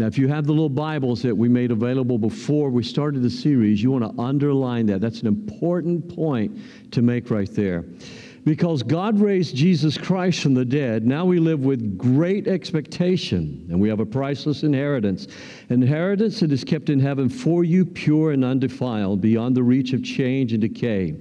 Now, if you have the little Bibles that we made available before we started the series, you want to underline that. That's an important point to make right there. Because God raised Jesus Christ from the dead, now we live with great expectation, and we have a priceless inheritance. Inheritance that is kept in heaven for you, pure and undefiled, beyond the reach of change and decay.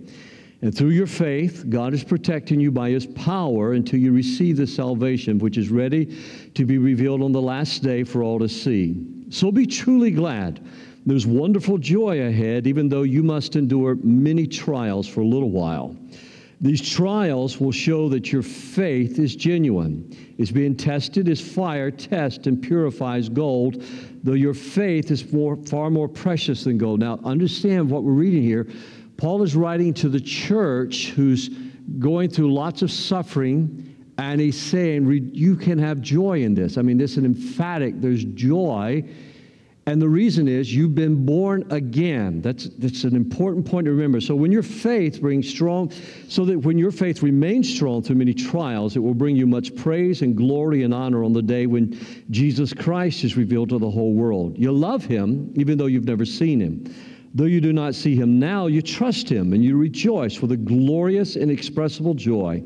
And through your faith, God is protecting you by his power until you receive the salvation which is ready to be revealed on the last day for all to see. So be truly glad. There's wonderful joy ahead, even though you must endure many trials for a little while. These trials will show that your faith is genuine. It's being tested as fire tests and purifies gold, though your faith is more, far more precious than gold. Now, understand what we're reading here. Paul is writing to the church who's going through lots of suffering, and he's saying, You can have joy in this. I mean, this is an emphatic, there's joy. And the reason is you've been born again. That's, that's an important point to remember. So when your faith brings strong, so that when your faith remains strong through many trials, it will bring you much praise and glory and honor on the day when Jesus Christ is revealed to the whole world. You love him even though you've never seen him. Though you do not see him now, you trust him and you rejoice with a glorious, inexpressible joy.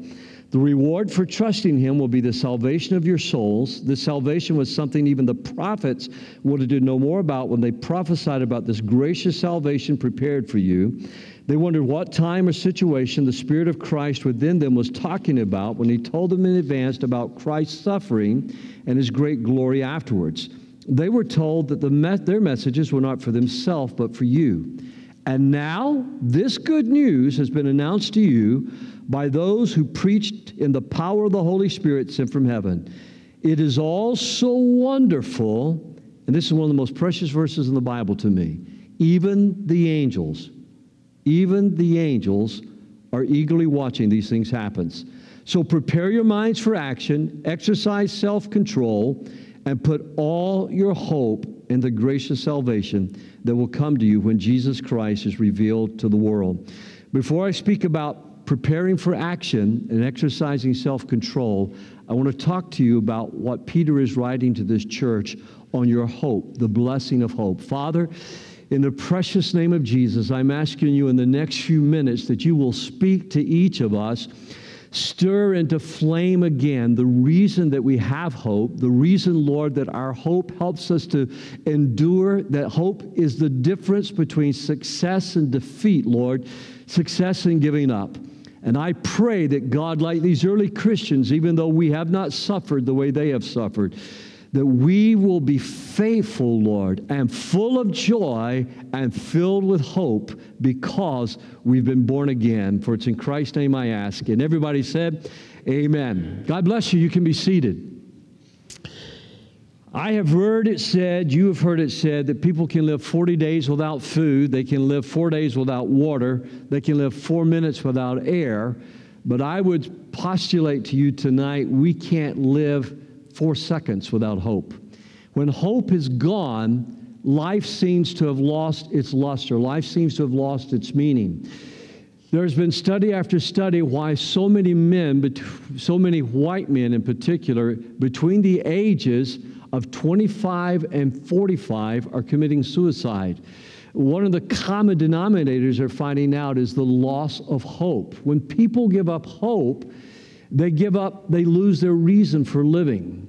The reward for trusting him will be the salvation of your souls. The salvation was something even the prophets wanted to know more about when they prophesied about this gracious salvation prepared for you. They wondered what time or situation the Spirit of Christ within them was talking about when he told them in advance about Christ's suffering and his great glory afterwards. They were told that the me- their messages were not for themselves, but for you. And now, this good news has been announced to you by those who preached in the power of the Holy Spirit sent from heaven. It is all so wonderful, and this is one of the most precious verses in the Bible to me. Even the angels, even the angels are eagerly watching these things happen. So prepare your minds for action, exercise self control, and put all your hope in the gracious salvation that will come to you when Jesus Christ is revealed to the world. Before I speak about preparing for action and exercising self control, I want to talk to you about what Peter is writing to this church on your hope, the blessing of hope. Father, in the precious name of Jesus, I'm asking you in the next few minutes that you will speak to each of us stir into flame again the reason that we have hope, the reason, Lord, that our hope helps us to endure, that hope is the difference between success and defeat, Lord, success and giving up. And I pray that God, like these early Christians, even though we have not suffered the way they have suffered, that we will be faithful, Lord, and full of joy and filled with hope because we've been born again. For it's in Christ's name I ask. And everybody said, Amen. God bless you. You can be seated. I have heard it said, you have heard it said, that people can live 40 days without food, they can live four days without water, they can live four minutes without air. But I would postulate to you tonight, we can't live four seconds without hope. When hope is gone, life seems to have lost its luster, life seems to have lost its meaning. There's been study after study why so many men, so many white men in particular, between the ages of 25 and 45 are committing suicide. One of the common denominators they're finding out is the loss of hope. When people give up hope, they give up, they lose their reason for living.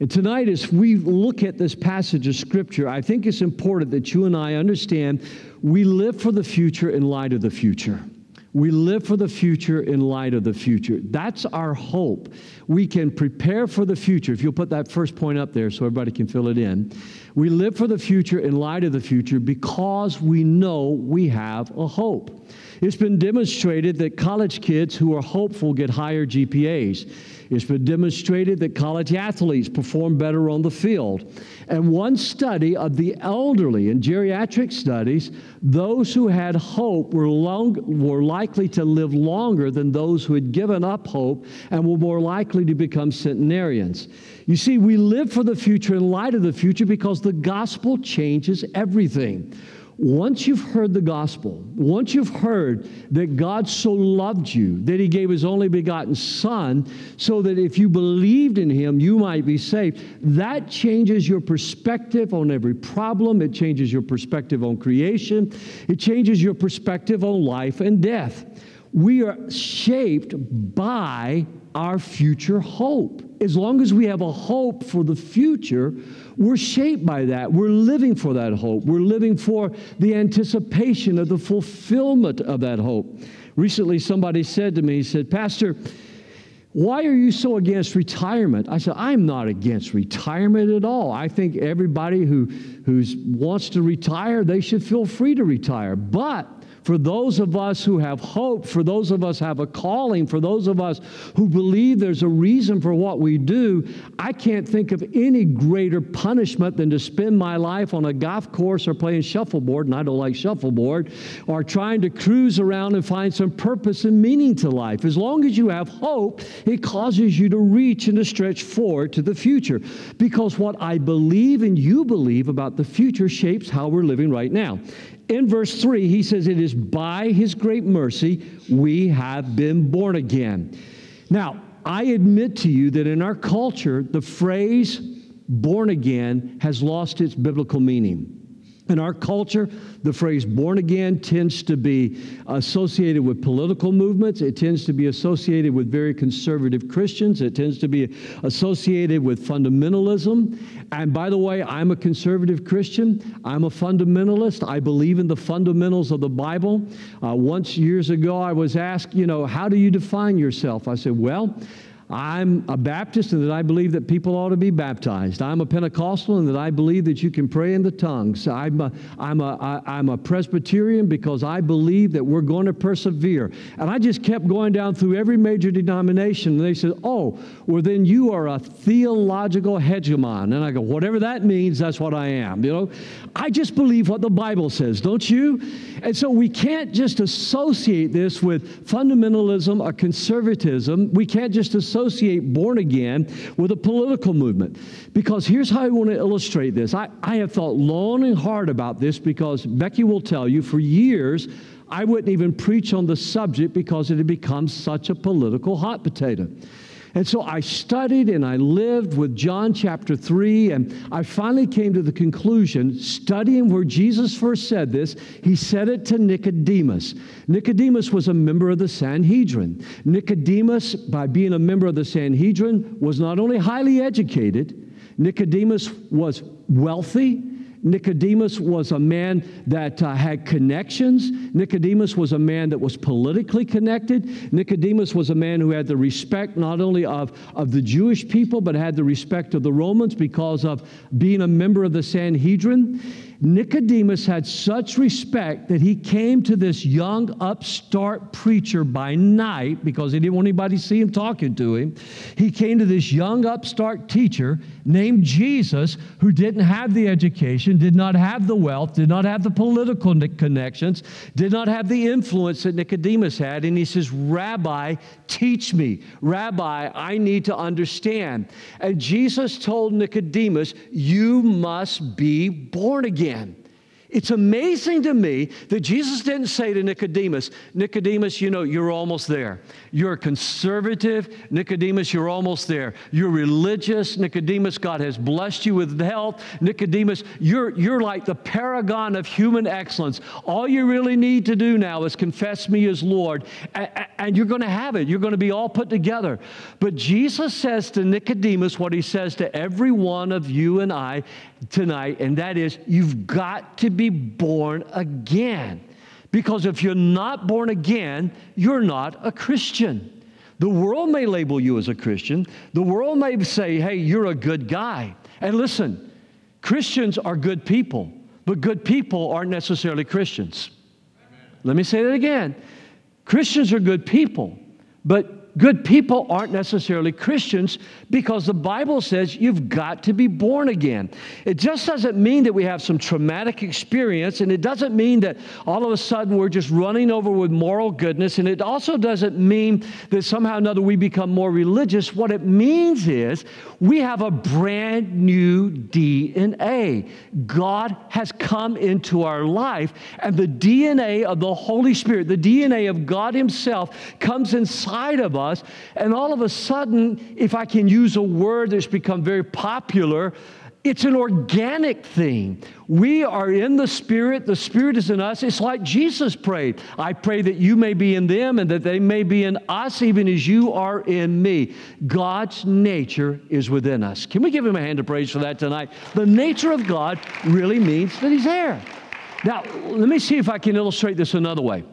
And tonight, as we look at this passage of Scripture, I think it's important that you and I understand we live for the future in light of the future. We live for the future in light of the future. That's our hope. We can prepare for the future. If you'll put that first point up there so everybody can fill it in. We live for the future in light of the future because we know we have a hope. It's been demonstrated that college kids who are hopeful get higher GPAs. It's been demonstrated that college athletes perform better on the field. And one study of the elderly in geriatric studies, those who had hope were, long, were likely to live longer than those who had given up hope and were more likely to become centenarians. You see, we live for the future in light of the future because the gospel changes everything. Once you've heard the gospel, once you've heard that God so loved you that he gave his only begotten Son so that if you believed in him, you might be saved, that changes your perspective on every problem. It changes your perspective on creation. It changes your perspective on life and death. We are shaped by our future hope. As long as we have a hope for the future, we're shaped by that. We're living for that hope. We're living for the anticipation of the fulfillment of that hope. Recently, somebody said to me, he said, Pastor, why are you so against retirement? I said, I'm not against retirement at all. I think everybody who who's, wants to retire, they should feel free to retire. But for those of us who have hope, for those of us have a calling, for those of us who believe there's a reason for what we do, I can't think of any greater punishment than to spend my life on a golf course or playing shuffleboard, and I don't like shuffleboard, or trying to cruise around and find some purpose and meaning to life. As long as you have hope, it causes you to reach and to stretch forward to the future. Because what I believe and you believe about the future shapes how we're living right now in verse 3, he says, It is by his great mercy we have been born again. Now, I admit to you that in our culture, the phrase born again has lost its biblical meaning. In our culture, the phrase born again tends to be associated with political movements. It tends to be associated with very conservative Christians. It tends to be associated with fundamentalism. And by the way, I'm a conservative Christian. I'm a fundamentalist. I believe in the fundamentals of the Bible. Uh, once years ago, I was asked, you know, how do you define yourself? I said, well, I'm a Baptist and that I believe that people ought to be baptized. I'm a Pentecostal and that I believe that you can pray in the tongues. I'm a, I'm a, I, I'm a Presbyterian because I believe that we're going to persevere. And I just kept going down through every major denomination and they said, oh, well, then you are a theological hegemon. And I go, whatever that means, that's what I am. You know, I just believe what the Bible says, don't you? And so we can't just associate this with fundamentalism or conservatism. We can't just associate associate born again with a political movement. Because here's how I want to illustrate this. I, I have thought long and hard about this because Becky will tell you for years, I wouldn't even preach on the subject because it had become such a political hot potato. And so I studied and I lived with John chapter 3, and I finally came to the conclusion, studying where Jesus first said this, he said it to Nicodemus. Nicodemus was a member of the Sanhedrin. Nicodemus, by being a member of the Sanhedrin, was not only highly educated, Nicodemus was wealthy, Nicodemus was a man that uh, had connections. Nicodemus was a man that was politically connected. Nicodemus was a man who had the respect not only of, of the Jewish people, but had the respect of the Romans because of being a member of the Sanhedrin. Nicodemus had such respect that he came to this young upstart preacher by night because he didn't want anybody to see him talking to him. He came to this young upstart teacher named Jesus who didn't have the education, did not have the wealth, did not have the political connections, did not have the influence that Nicodemus had. And he says, Rabbi, teach me. Rabbi, I need to understand. And Jesus told Nicodemus, You must be born again again. It's amazing to me that Jesus didn't say to Nicodemus, Nicodemus, you know, you're almost there. You're conservative. Nicodemus, you're almost there. You're religious. Nicodemus, God has blessed you with health. Nicodemus, you're, you're like the paragon of human excellence. All you really need to do now is confess me as Lord, and, and you're going to have it. You're going to be all put together. But Jesus says to Nicodemus what he says to every one of you and I tonight, and that is, you've got to be born again. Because if you're not born again, you're not a Christian. The world may label you as a Christian. The world may say, hey, you're a good guy. And listen, Christians are good people, but good people aren't necessarily Christians. Amen. Let me say that again. Christians are good people, but good people aren't necessarily Christians because the Bible says you've got to be born again. It just doesn't mean that we have some traumatic experience, and it doesn't mean that all of a sudden we're just running over with moral goodness, and it also doesn't mean that somehow or another we become more religious. What it means is we have a brand new DNA. God has come into our life, and the DNA of the Holy Spirit, the DNA of God Himself, comes inside of us. And all of a sudden, if I can use a word that's become very popular, it's an organic thing. We are in the Spirit, the Spirit is in us. It's like Jesus prayed I pray that you may be in them and that they may be in us, even as you are in me. God's nature is within us. Can we give him a hand of praise for that tonight? The nature of God really means that he's there. Now, let me see if I can illustrate this another way.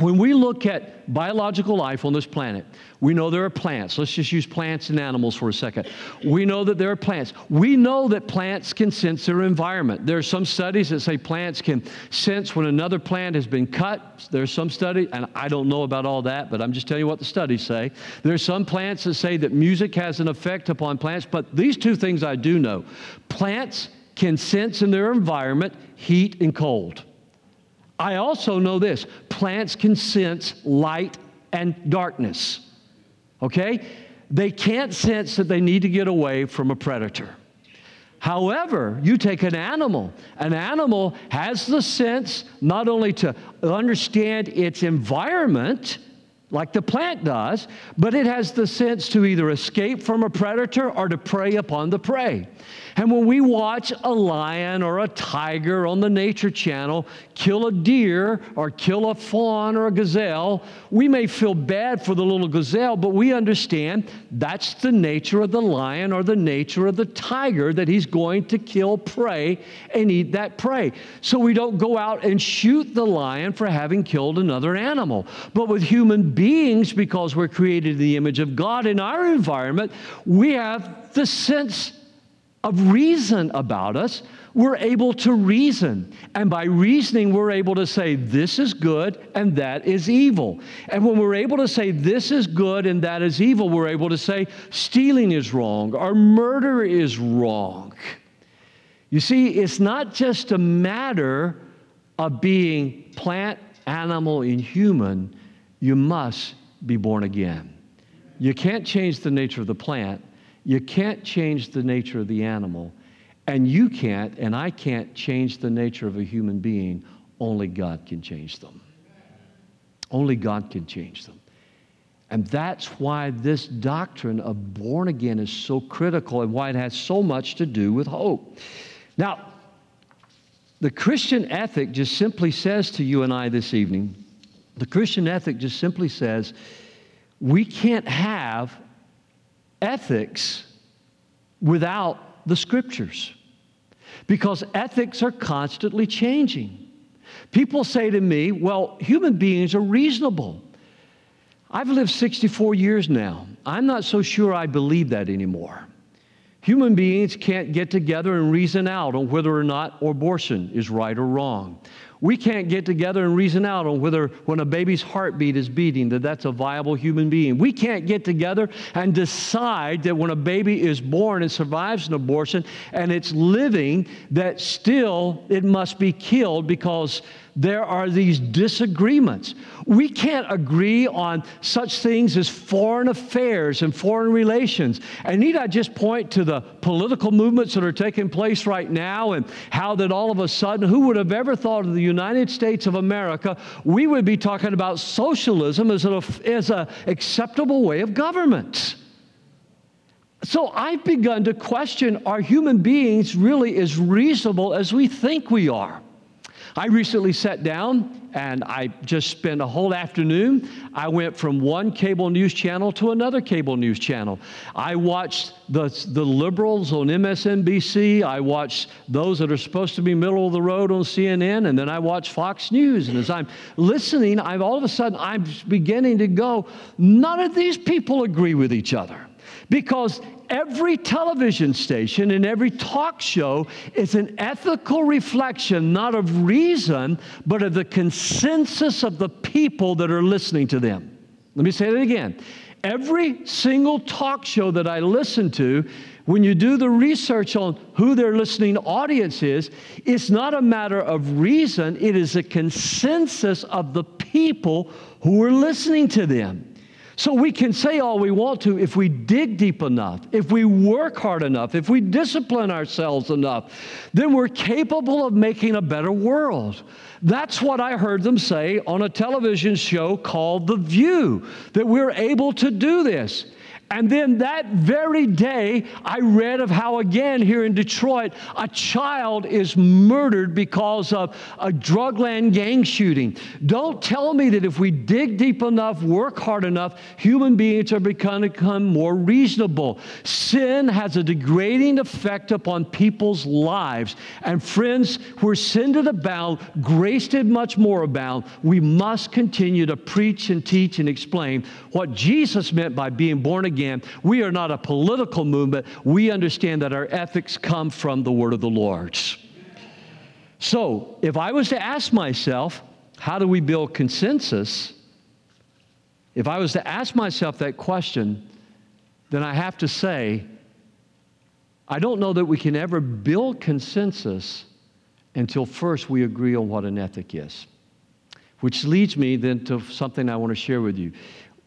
When we look at biological life on this planet, we know there are plants. Let's just use plants and animals for a second. We know that there are plants. We know that plants can sense their environment. There are some studies that say plants can sense when another plant has been cut. There's some studies, and I don't know about all that, but I'm just telling you what the studies say. There's some plants that say that music has an effect upon plants, but these two things I do know. Plants can sense in their environment heat and cold. I also know this plants can sense light and darkness. Okay? They can't sense that they need to get away from a predator. However, you take an animal, an animal has the sense not only to understand its environment, like the plant does, but it has the sense to either escape from a predator or to prey upon the prey. And when we watch a lion or a tiger on the Nature Channel kill a deer or kill a fawn or a gazelle, we may feel bad for the little gazelle, but we understand that's the nature of the lion or the nature of the tiger that he's going to kill prey and eat that prey. So we don't go out and shoot the lion for having killed another animal. But with human beings, because we're created in the image of God in our environment, we have the sense of reason about us. We're able to reason. And by reasoning, we're able to say, this is good and that is evil. And when we're able to say, this is good and that is evil, we're able to say, stealing is wrong or murder is wrong. You see, it's not just a matter of being plant, animal, and human you must be born again. You can't change the nature of the plant, you can't change the nature of the animal, and you can't, and I can't change the nature of a human being. Only God can change them. Only God can change them. And that's why this doctrine of born again is so critical and why it has so much to do with hope. Now, the Christian ethic just simply says to you and I this evening the Christian ethic just simply says we can't have ethics without the scriptures because ethics are constantly changing. People say to me, well, human beings are reasonable. I've lived 64 years now. I'm not so sure I believe that anymore. Human beings can't get together and reason out on whether or not abortion is right or wrong. We can't get together and reason out on whether, when a baby's heartbeat is beating, that that's a viable human being. We can't get together and decide that when a baby is born and survives an abortion and it's living, that still it must be killed because there are these disagreements. We can't agree on such things as foreign affairs and foreign relations. And need I just point to the political movements that are taking place right now and how that all of a sudden, who would have ever thought of the United States of America, we would be talking about socialism as an as a acceptable way of government. So I've begun to question are human beings really as reasonable as we think we are? I recently sat down and I just spent a whole afternoon. I went from one cable news channel to another cable news channel. I watched the, the liberals on MSNBC. I watched those that are supposed to be middle of the road on CNN, and then I watched Fox News. And as I'm listening, I'm all of a sudden I'm beginning to go, none of these people agree with each other. Because every television station and every talk show is an ethical reflection, not of reason, but of the consensus of the people that are listening to them. Let me say that again. Every single talk show that I listen to, when you do the research on who their listening audience is, it's not a matter of reason, it is a consensus of the people who are listening to them. So we can say all we want to if we dig deep enough, if we work hard enough, if we discipline ourselves enough, then we're capable of making a better world. That's what I heard them say on a television show called The View, that we're able to do this. And then that very day, I read of how, again, here in Detroit, a child is murdered because of a drugland gang shooting. Don't tell me that if we dig deep enough, work hard enough, human beings are going to become more reasonable. Sin has a degrading effect upon people's lives. And friends, where sin did abound, grace did much more abound. We must continue to preach and teach and explain what Jesus meant by being born again again, we are not a political movement. We understand that our ethics come from the word of the Lord. So, if I was to ask myself, how do we build consensus? If I was to ask myself that question, then I have to say, I don't know that we can ever build consensus until first we agree on what an ethic is. Which leads me then to something I want to share with you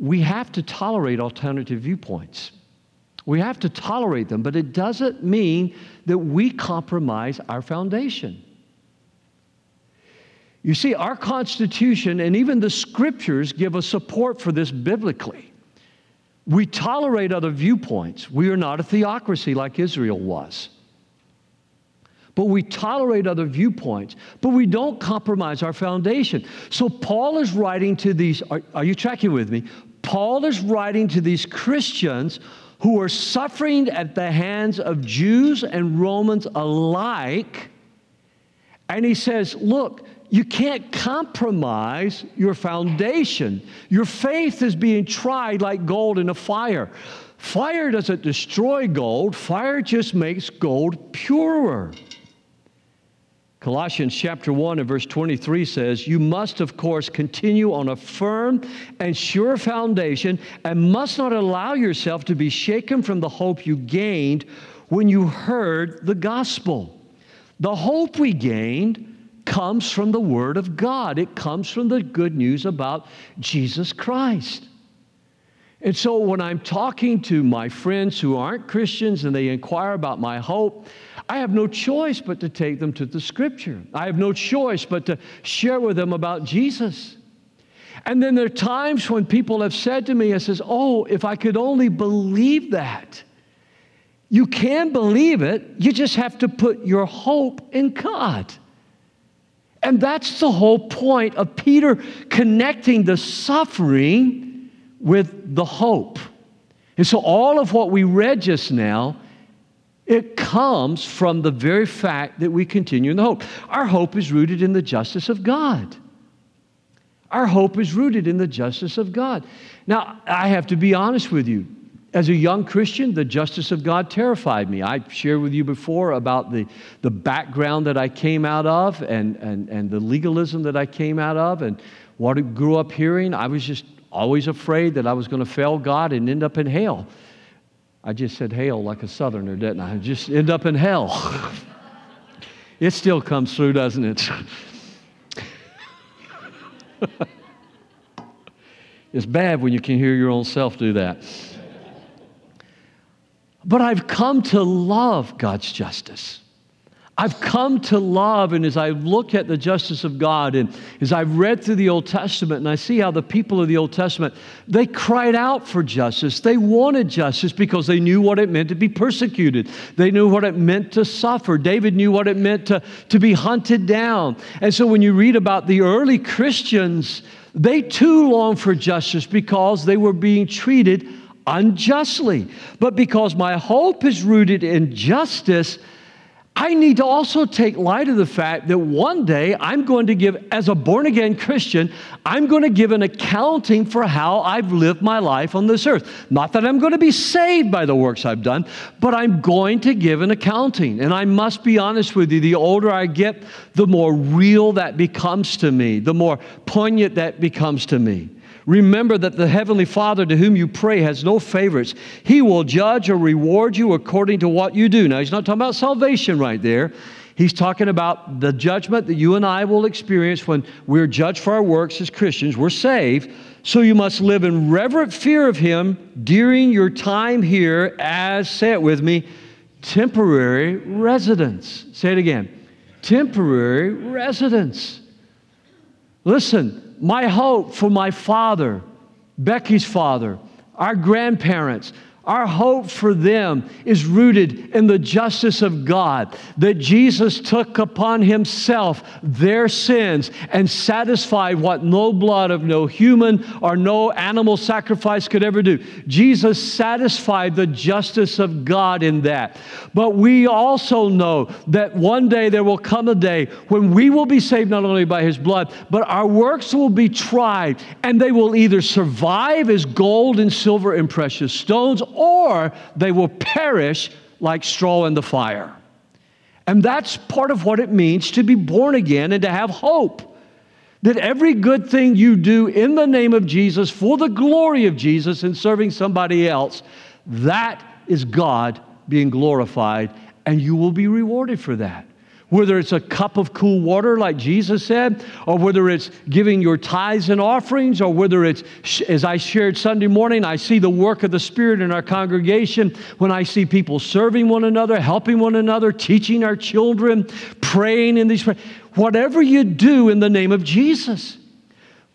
we have to tolerate alternative viewpoints. We have to tolerate them, but it doesn't mean that we compromise our foundation. You see, our Constitution and even the scriptures give us support for this biblically. We tolerate other viewpoints. We are not a theocracy like Israel was. But we tolerate other viewpoints, but we don't compromise our foundation. So Paul is writing to these, are, are you tracking with me? Paul is writing to these Christians who are suffering at the hands of Jews and Romans alike. And he says, Look, you can't compromise your foundation. Your faith is being tried like gold in a fire. Fire doesn't destroy gold, fire just makes gold purer. Colossians chapter 1 and verse 23 says, You must, of course, continue on a firm and sure foundation and must not allow yourself to be shaken from the hope you gained when you heard the gospel. The hope we gained comes from the Word of God, it comes from the good news about Jesus Christ. And so when I'm talking to my friends who aren't Christians and they inquire about my hope, I have no choice but to take them to the scripture. I have no choice but to share with them about Jesus. And then there are times when people have said to me, I says, Oh, if I could only believe that. You can believe it, you just have to put your hope in God. And that's the whole point of Peter connecting the suffering with the hope. And so, all of what we read just now it comes from the very fact that we continue in the hope. Our hope is rooted in the justice of God. Our hope is rooted in the justice of God. Now, I have to be honest with you. As a young Christian, the justice of God terrified me. I shared with you before about the, the background that I came out of and, and, and the legalism that I came out of and what I grew up hearing. I was just always afraid that I was going to fail God and end up in hell. I just said hail like a southerner, didn't I? Just end up in hell. it still comes through, doesn't it? it's bad when you can hear your own self do that. But I've come to love God's justice. I've come to love, and as I look at the justice of God, and as I've read through the Old Testament, and I see how the people of the Old Testament, they cried out for justice. They wanted justice because they knew what it meant to be persecuted. They knew what it meant to suffer. David knew what it meant to, to be hunted down. And so when you read about the early Christians, they too longed for justice because they were being treated unjustly. But because my hope is rooted in justice, I need to also take light of the fact that one day I'm going to give, as a born again Christian, I'm going to give an accounting for how I've lived my life on this earth. Not that I'm going to be saved by the works I've done, but I'm going to give an accounting. And I must be honest with you, the older I get, the more real that becomes to me, the more poignant that becomes to me. Remember that the Heavenly Father to whom you pray has no favorites. He will judge or reward you according to what you do. Now, he's not talking about salvation right there. He's talking about the judgment that you and I will experience when we're judged for our works as Christians. We're saved. So you must live in reverent fear of Him during your time here as, say it with me, temporary residents. Say it again temporary residents. Listen, my hope for my father, Becky's father, our grandparents, our hope for them is rooted in the justice of God, that Jesus took upon himself their sins and satisfied what no blood of no human or no animal sacrifice could ever do. Jesus satisfied the justice of God in that. But we also know that one day there will come a day when we will be saved not only by his blood, but our works will be tried, and they will either survive as gold and silver and precious stones or they will perish like straw in the fire. And that's part of what it means to be born again and to have hope. That every good thing you do in the name of Jesus, for the glory of Jesus, and serving somebody else, that is God being glorified, and you will be rewarded for that whether it's a cup of cool water, like Jesus said, or whether it's giving your tithes and offerings, or whether it's, as I shared Sunday morning, I see the work of the Spirit in our congregation when I see people serving one another, helping one another, teaching our children, praying in these. Whatever you do in the name of Jesus.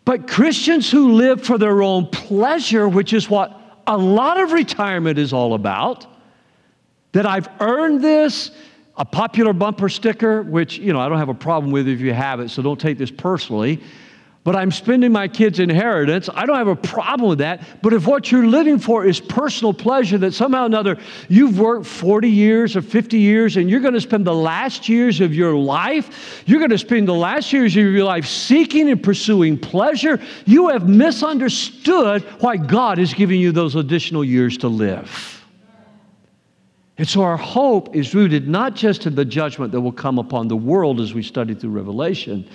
But Christians who live for their own pleasure, which is what a lot of retirement is all about, that I've earned this, a popular bumper sticker, which, you know, I don't have a problem with if you have it, so don't take this personally. But I'm spending my kids' inheritance. I don't have a problem with that. But if what you're living for is personal pleasure, that somehow or another you've worked 40 years or 50 years and you're going to spend the last years of your life, you're going to spend the last years of your life seeking and pursuing pleasure, you have misunderstood why God is giving you those additional years to live. And so our hope is rooted not just in the judgment that will come upon the world as we study through Revelation,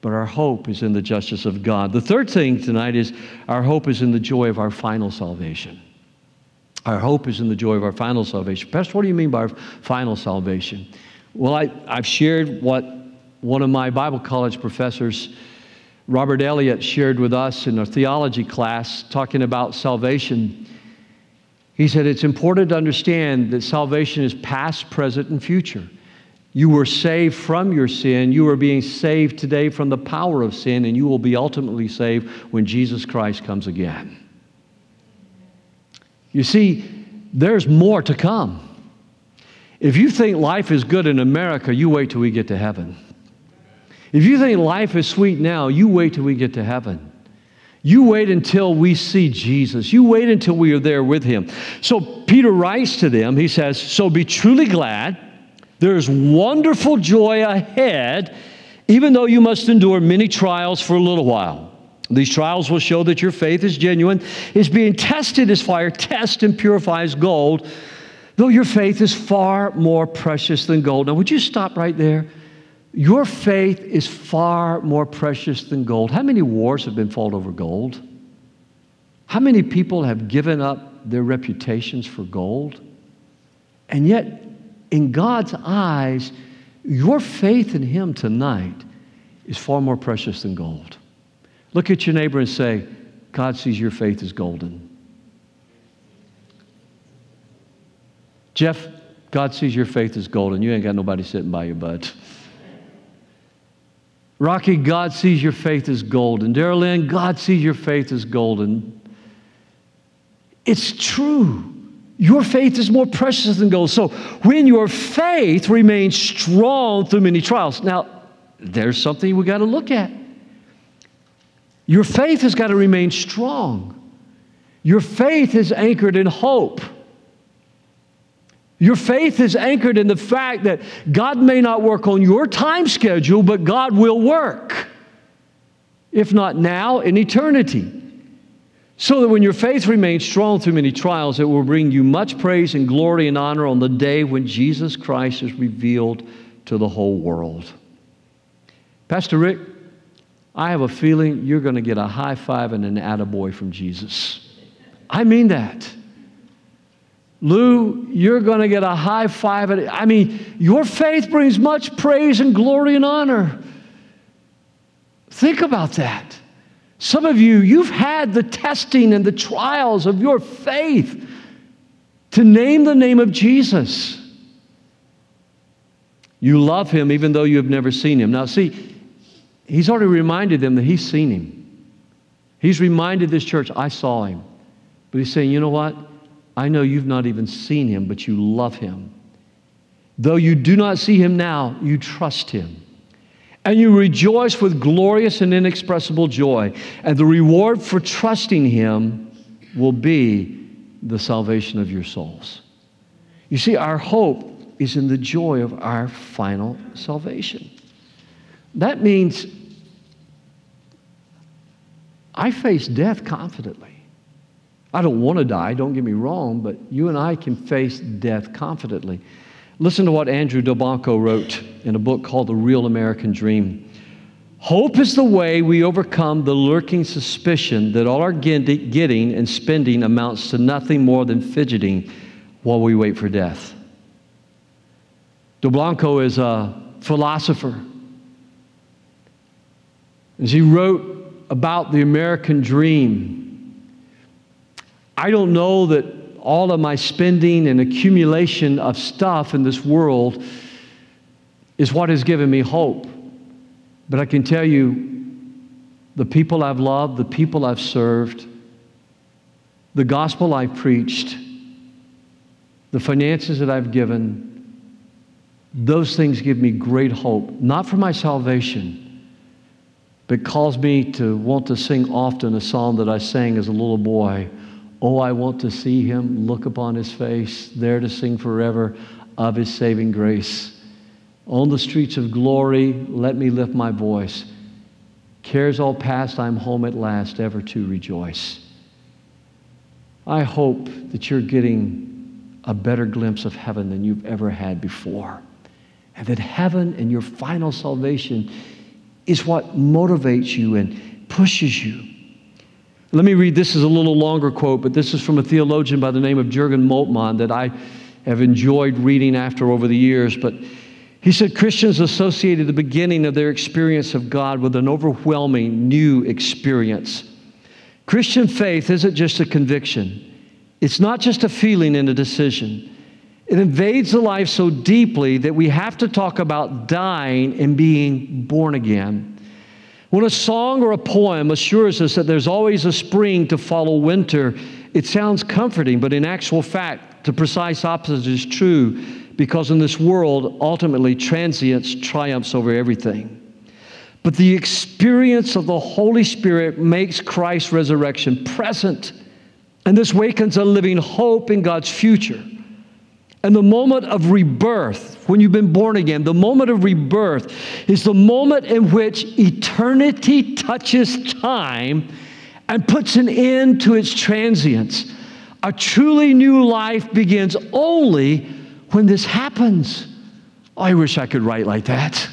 but our hope is in the justice of God. The third thing tonight is our hope is in the joy of our final salvation. Our hope is in the joy of our final salvation. Pastor, what do you mean by our final salvation? Well, I, I've shared what one of my Bible college professors, Robert Elliott, shared with us in a theology class talking about salvation. He said it's important to understand that salvation is past, present, and future. You were saved from your sin. You are being saved today from the power of sin, and you will be ultimately saved when Jesus Christ comes again. You see, there's more to come. If you think life is good in America, you wait till we get to heaven. If you think life is sweet now, you wait till we get to heaven. You wait until we see Jesus. You wait until we are there with him. So Peter writes to them, he says, So be truly glad. There's wonderful joy ahead, even though you must endure many trials for a little while. These trials will show that your faith is genuine, is being tested as fire tests and purifies gold, though your faith is far more precious than gold. Now, would you stop right there? Your faith is far more precious than gold. How many wars have been fought over gold? How many people have given up their reputations for gold? And yet, in God's eyes, your faith in Him tonight is far more precious than gold. Look at your neighbor and say, God sees your faith as golden. Jeff, God sees your faith as golden. You ain't got nobody sitting by you, bud. Rocky, God sees your faith as golden. Lynn, God sees your faith as golden. It's true. Your faith is more precious than gold. So when your faith remains strong through many trials, now there's something we got to look at. Your faith has got to remain strong. Your faith is anchored in hope. Your faith is anchored in the fact that God may not work on your time schedule, but God will work. If not now, in eternity. So that when your faith remains strong through many trials, it will bring you much praise and glory and honor on the day when Jesus Christ is revealed to the whole world. Pastor Rick, I have a feeling you're going to get a high five and an attaboy from Jesus. I mean that. Lou, you're going to get a high five. I mean, your faith brings much praise and glory and honor. Think about that. Some of you, you've had the testing and the trials of your faith to name the name of Jesus. You love him even though you have never seen him. Now, see, he's already reminded them that he's seen him. He's reminded this church, I saw him. But he's saying, you know what? I know you've not even seen him, but you love him. Though you do not see him now, you trust him. And you rejoice with glorious and inexpressible joy. And the reward for trusting him will be the salvation of your souls. You see, our hope is in the joy of our final salvation. That means I face death confidently. I don't want to die, don't get me wrong, but you and I can face death confidently. Listen to what Andrew Delbanco wrote in a book called The Real American Dream. Hope is the way we overcome the lurking suspicion that all our getting and spending amounts to nothing more than fidgeting while we wait for death. Delbanco is a philosopher. As he wrote about the American dream, I don't know that all of my spending and accumulation of stuff in this world is what has given me hope. But I can tell you, the people I've loved, the people I've served, the gospel I've preached, the finances that I've given, those things give me great hope, not for my salvation, but calls me to want to sing often a song that I sang as a little boy. Oh, I want to see him, look upon his face, there to sing forever of his saving grace. On the streets of glory, let me lift my voice. Cares all past, I'm home at last, ever to rejoice. I hope that you're getting a better glimpse of heaven than you've ever had before. And that heaven and your final salvation is what motivates you and pushes you let me read this is a little longer quote, but this is from a theologian by the name of Jurgen Moltmann that I have enjoyed reading after over the years. But he said Christians associated the beginning of their experience of God with an overwhelming new experience. Christian faith isn't just a conviction, it's not just a feeling and a decision. It invades the life so deeply that we have to talk about dying and being born again. When a song or a poem assures us that there's always a spring to follow winter, it sounds comforting, but in actual fact, the precise opposite is true because in this world, ultimately, transience triumphs over everything. But the experience of the Holy Spirit makes Christ's resurrection present, and this wakens a living hope in God's future. And the moment of rebirth, when you've been born again, the moment of rebirth is the moment in which eternity touches time and puts an end to its transience. A truly new life begins only when this happens. Oh, I wish I could write like that.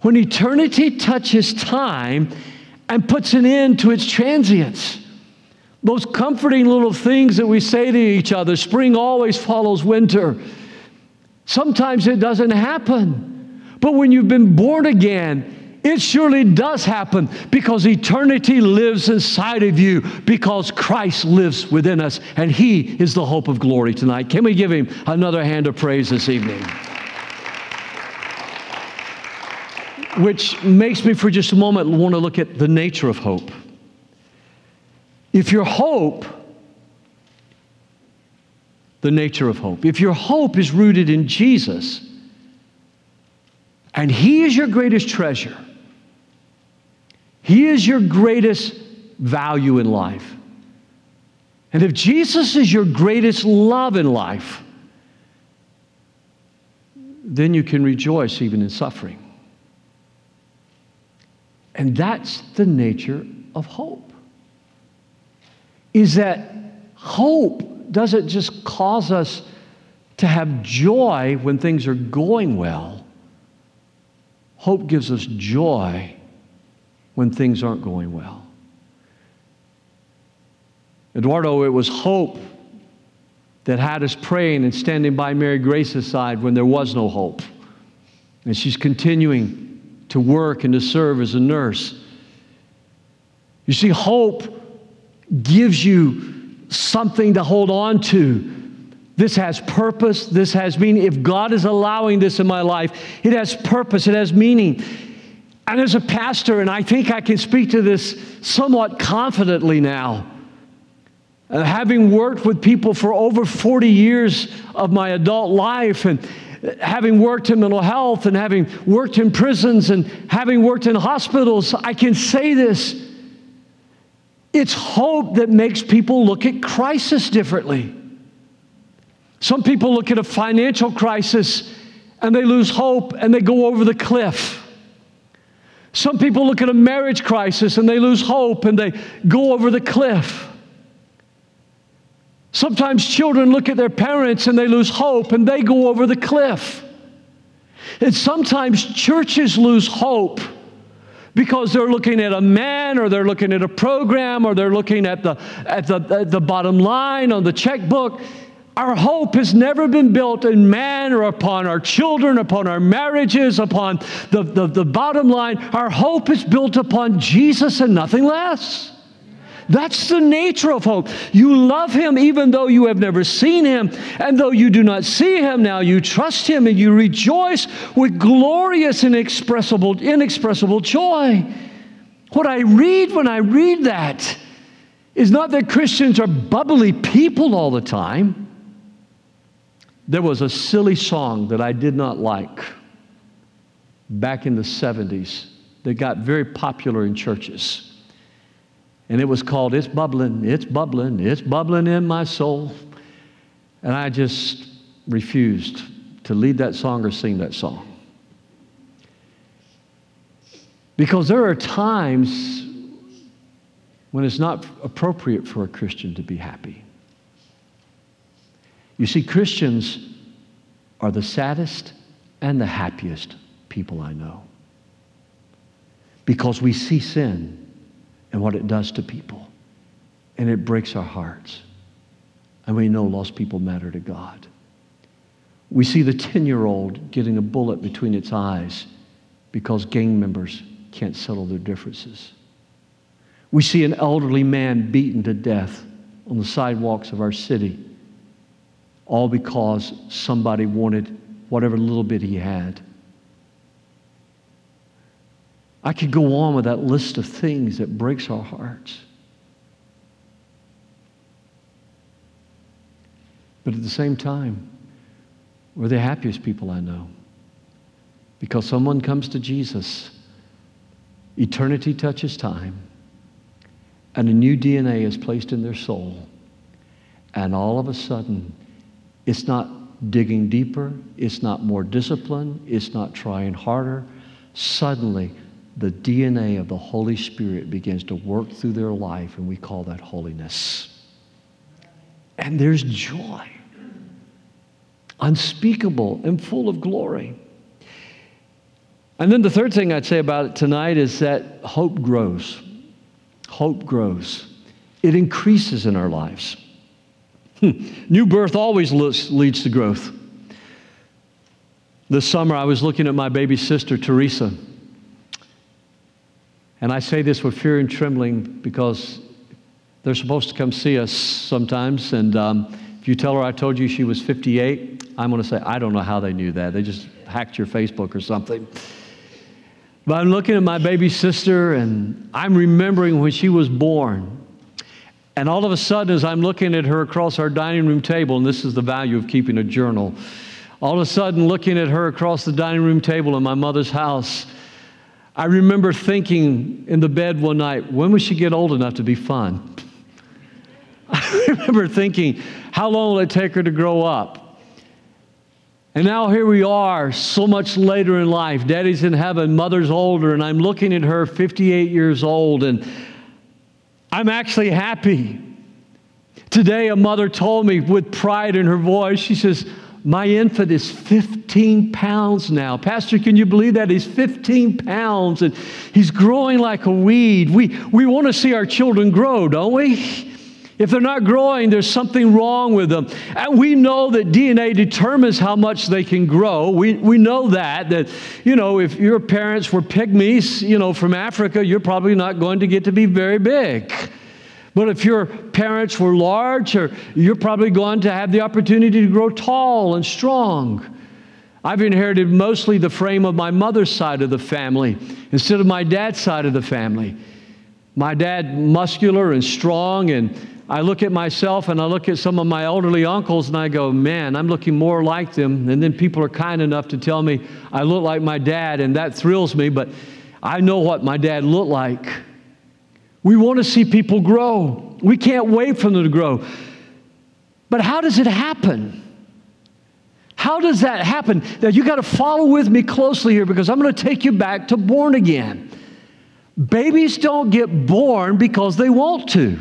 When eternity touches time and puts an end to its transience. Those comforting little things that we say to each other spring always follows winter. Sometimes it doesn't happen. But when you've been born again, it surely does happen because eternity lives inside of you because Christ lives within us and He is the hope of glory tonight. Can we give Him another hand of praise this evening? Which makes me, for just a moment, want to look at the nature of hope. If your hope, the nature of hope, if your hope is rooted in Jesus and He is your greatest treasure, He is your greatest value in life, and if Jesus is your greatest love in life, then you can rejoice even in suffering. And that's the nature of hope is that hope doesn't just cause us to have joy when things are going well. Hope gives us joy when things aren't going well. Eduardo, it was hope that had us praying and standing by Mary Grace's side when there was no hope. And she's continuing to work and to serve as a nurse. You see, hope gives you something to hold on to. This has purpose, this has meaning. If God is allowing this in my life, it has purpose, it has meaning. And as a pastor, and I think I can speak to this somewhat confidently now, uh, having worked with people for over 40 years of my adult life and having worked in mental health and having worked in prisons and having worked in hospitals, I can say this. It's hope that makes people look at crisis differently. Some people look at a financial crisis and they lose hope and they go over the cliff. Some people look at a marriage crisis and they lose hope and they go over the cliff. Sometimes children look at their parents and they lose hope and they go over the cliff. And sometimes churches lose hope because they're looking at a man or they're looking at a program or they're looking at the, at the, at the bottom line on the checkbook. Our hope has never been built in man or upon our children, upon our marriages, upon the, the, the bottom line. Our hope is built upon Jesus and nothing less. That's the nature of hope. You love him even though you have never seen him. And though you do not see him now, you trust him and you rejoice with glorious, inexpressible, inexpressible joy. What I read when I read that is not that Christians are bubbly people all the time. There was a silly song that I did not like back in the 70s that got very popular in churches. And it was called It's Bubbling, It's Bubbling, It's Bubbling in My Soul. And I just refused to lead that song or sing that song. Because there are times when it's not appropriate for a Christian to be happy. You see, Christians are the saddest and the happiest people I know because we see sin and what it does to people. And it breaks our hearts. And we know lost people matter to God. We see the 10 year old getting a bullet between its eyes because gang members can't settle their differences. We see an elderly man beaten to death on the sidewalks of our city, all because somebody wanted whatever little bit he had. I could go on with that list of things that breaks our hearts. But at the same time, we're the happiest people I know. Because someone comes to Jesus, eternity touches time, and a new DNA is placed in their soul. And all of a sudden, it's not digging deeper, it's not more discipline, it's not trying harder. Suddenly, the DNA of the Holy Spirit begins to work through their life, and we call that holiness. And there's joy, unspeakable and full of glory. And then the third thing I'd say about it tonight is that hope grows. Hope grows, it increases in our lives. Hmm. New birth always leads to growth. This summer, I was looking at my baby sister, Teresa. And I say this with fear and trembling because they're supposed to come see us sometimes. And um, if you tell her I told you she was 58, I'm going to say, I don't know how they knew that. They just hacked your Facebook or something. But I'm looking at my baby sister and I'm remembering when she was born. And all of a sudden, as I'm looking at her across our dining room table, and this is the value of keeping a journal, all of a sudden, looking at her across the dining room table in my mother's house, I remember thinking in the bed one night, when will she get old enough to be fun? I remember thinking, how long will it take her to grow up? And now here we are, so much later in life. Daddy's in heaven, mother's older, and I'm looking at her, 58 years old, and I'm actually happy. Today, a mother told me with pride in her voice, she says, My infant is 15 pounds now. Pastor, can you believe that? He's 15 pounds and he's growing like a weed. We, we want to see our children grow, don't we? If they're not growing, there's something wrong with them. And we know that DNA determines how much they can grow. We, we know that, that, you know, if your parents were pygmies, you know, from Africa, you're probably not going to get to be very big. But if your parents were large, you're probably going to have the opportunity to grow tall and strong. I've inherited mostly the frame of my mother's side of the family instead of my dad's side of the family. My dad, muscular and strong, and I look at myself and I look at some of my elderly uncles and I go, man, I'm looking more like them. And then people are kind enough to tell me I look like my dad, and that thrills me, but I know what my dad looked like. We want to see people grow. We can't wait for them to grow. But how does it happen? How does that happen? Now you got to follow with me closely here because I'm going to take you back to born again. Babies don't get born because they want to.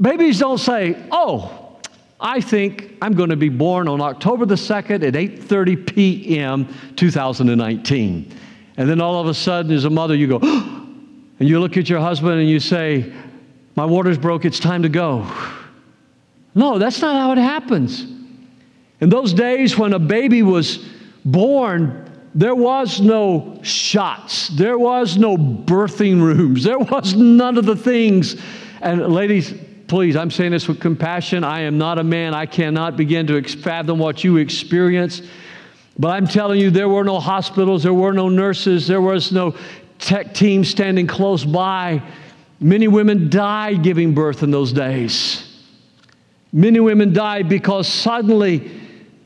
Babies don't say, "Oh, I think I'm going to be born on October the 2nd at 8:30 p.m. 2019." And then all of a sudden as a mother you go, oh, and you look at your husband and you say, "My water's broke, it's time to go." No, that's not how it happens. In those days when a baby was born, there was no shots. There was no birthing rooms. There was none of the things. And ladies, please, I'm saying this with compassion. I am not a man. I cannot begin to fathom what you experience. But I'm telling you, there were no hospitals, there were no nurses, there was no tech team standing close by. Many women died giving birth in those days. Many women died because suddenly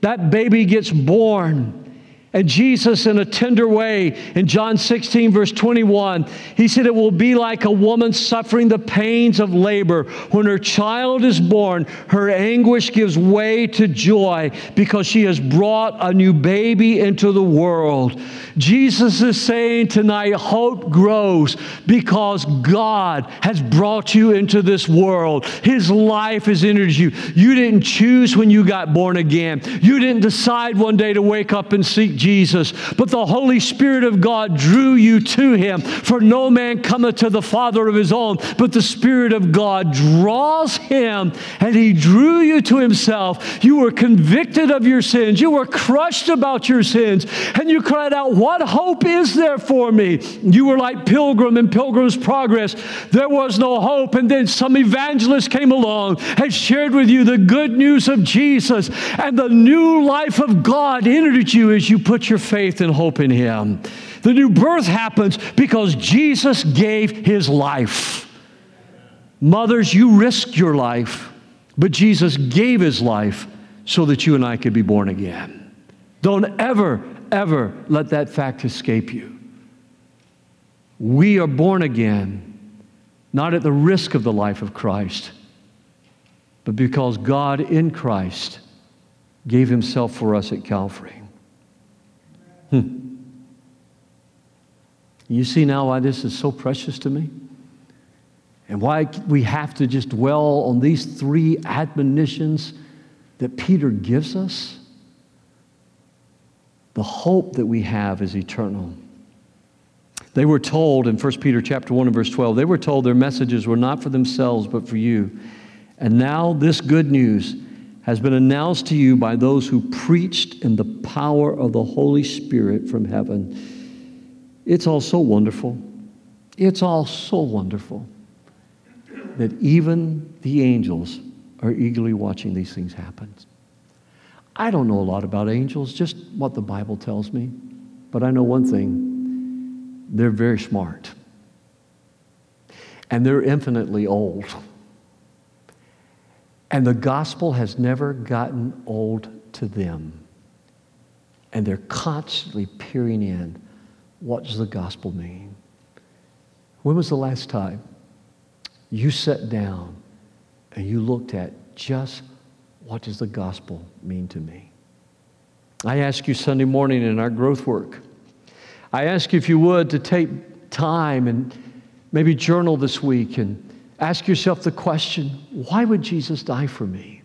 that baby gets born and Jesus, in a tender way, in John 16, verse 21, he said, It will be like a woman suffering the pains of labor. When her child is born, her anguish gives way to joy because she has brought a new baby into the world. Jesus is saying tonight, hope grows because God has brought you into this world. His life has entered you. You didn't choose when you got born again, you didn't decide one day to wake up and seek Jesus, but the Holy Spirit of God drew you to him. For no man cometh to the Father of his own, but the Spirit of God draws him, and he drew you to himself. You were convicted of your sins, you were crushed about your sins, and you cried out, What hope is there for me? You were like Pilgrim in Pilgrim's Progress. There was no hope, and then some evangelist came along and shared with you the good news of Jesus, and the new life of God entered you as you put your faith and hope in Him. The new birth happens because Jesus gave His life. Mothers, you risked your life, but Jesus gave His life so that you and I could be born again. Don't ever, ever let that fact escape you. We are born again, not at the risk of the life of Christ, but because God in Christ gave Himself for us at Calvary. Hmm. You see now why this is so precious to me? And why we have to just dwell on these three admonitions that Peter gives us? The hope that we have is eternal. They were told in 1 Peter chapter 1 and verse 12, they were told their messages were not for themselves but for you. And now this good news has been announced to you by those who preached in the power of the Holy Spirit from heaven. It's all so wonderful. It's all so wonderful that even the angels are eagerly watching these things happen. I don't know a lot about angels, just what the Bible tells me. But I know one thing they're very smart. And they're infinitely old. And the gospel has never gotten old to them. And they're constantly peering in. What does the gospel mean? When was the last time you sat down and you looked at just what does the gospel mean to me? I ask you Sunday morning in our growth work. I ask you if you would to take time and maybe journal this week and Ask yourself the question why would Jesus die for me?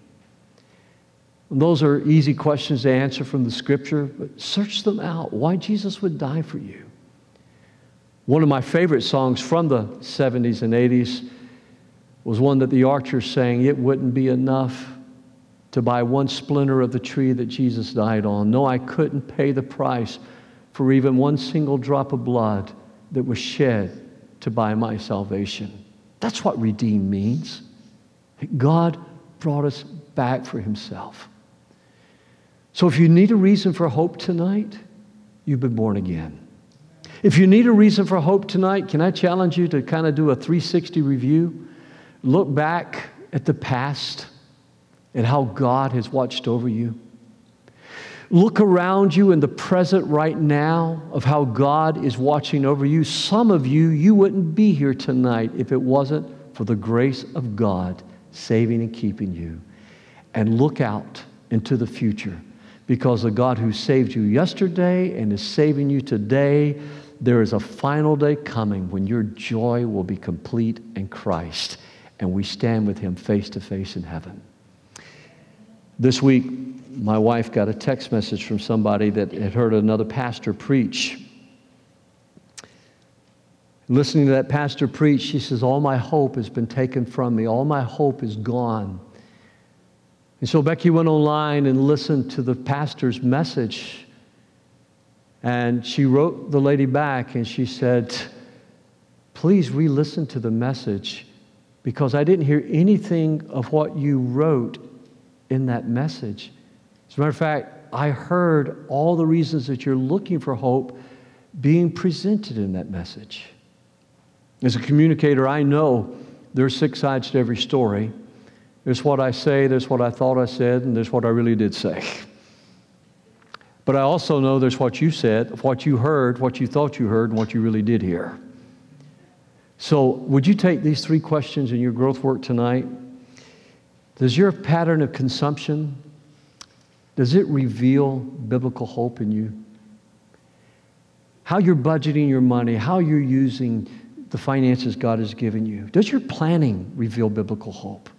Those are easy questions to answer from the scripture, but search them out. Why Jesus would die for you. One of my favorite songs from the 70s and 80s was one that the Archers sang. It wouldn't be enough to buy one splinter of the tree that Jesus died on. No, I couldn't pay the price for even one single drop of blood that was shed to buy my salvation. That's what redeem means. God brought us back for himself. So if you need a reason for hope tonight, you've been born again. If you need a reason for hope tonight, can I challenge you to kind of do a 360 review? Look back at the past and how God has watched over you. Look around you in the present right now of how God is watching over you. Some of you, you wouldn't be here tonight if it wasn't for the grace of God saving and keeping you. And look out into the future because the God who saved you yesterday and is saving you today, there is a final day coming when your joy will be complete in Christ and we stand with him face to face in heaven. This week, my wife got a text message from somebody that had heard another pastor preach. Listening to that pastor preach, she says, All my hope has been taken from me. All my hope is gone. And so Becky went online and listened to the pastor's message. And she wrote the lady back and she said, Please re listen to the message because I didn't hear anything of what you wrote in that message. As a matter of fact, I heard all the reasons that you're looking for hope being presented in that message. As a communicator, I know there's six sides to every story. There's what I say, there's what I thought I said, and there's what I really did say. But I also know there's what you said, what you heard, what you thought you heard, and what you really did hear. So, would you take these three questions in your growth work tonight? Does your pattern of consumption does it reveal biblical hope in you? How you're budgeting your money, how you're using the finances God has given you. Does your planning reveal biblical hope?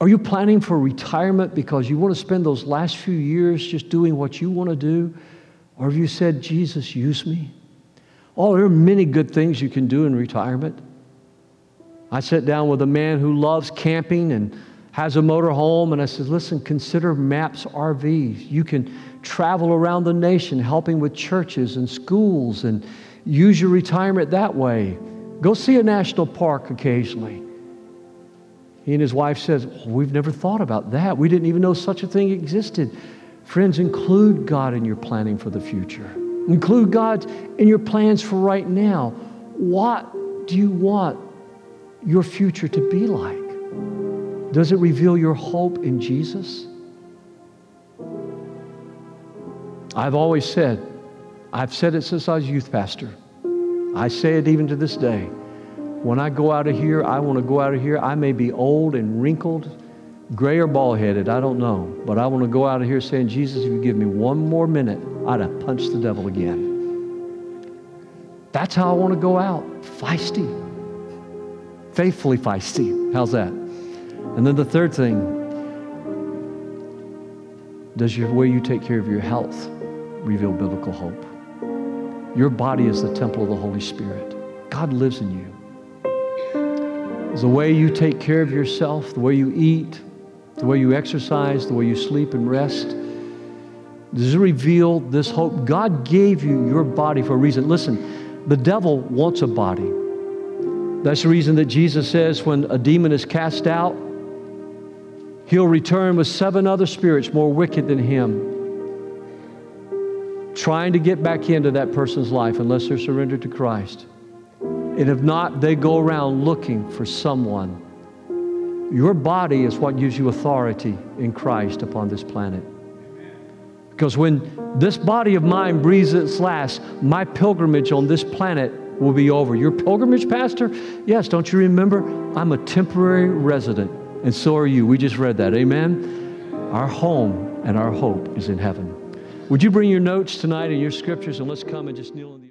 Are you planning for retirement because you want to spend those last few years just doing what you want to do? Or have you said, Jesus, use me? Oh, there are many good things you can do in retirement. I sat down with a man who loves camping and has a motor home, and I said, Listen, consider MAPS RVs. You can travel around the nation helping with churches and schools and use your retirement that way. Go see a national park occasionally. He and his wife says, We've never thought about that. We didn't even know such a thing existed. Friends, include God in your planning for the future. Include God in your plans for right now. What do you want your future to be like? Does it reveal your hope in Jesus? I've always said, I've said it since I was youth pastor. I say it even to this day. When I go out of here, I want to go out of here. I may be old and wrinkled, gray or bald headed, I don't know. But I want to go out of here saying, Jesus, if you give me one more minute, I'd have punched the devil again. That's how I want to go out feisty, faithfully feisty. How's that? And then the third thing does your way you take care of your health reveal biblical hope? Your body is the temple of the Holy Spirit. God lives in you Is the way you take care of yourself, the way you eat, the way you exercise, the way you sleep and rest. Does it reveal this hope? God gave you your body for a reason. Listen, the devil wants a body. That's the reason that Jesus says when a demon is cast out, he'll return with seven other spirits more wicked than him, trying to get back into that person's life unless they're surrendered to Christ. And if not, they go around looking for someone. Your body is what gives you authority in Christ upon this planet. Because when this body of mine breathes its last, my pilgrimage on this planet will be over. Your pilgrimage, Pastor? Yes, don't you remember? I'm a temporary resident, and so are you. We just read that. Amen? Our home and our hope is in heaven. Would you bring your notes tonight and your scriptures, and let's come and just kneel in the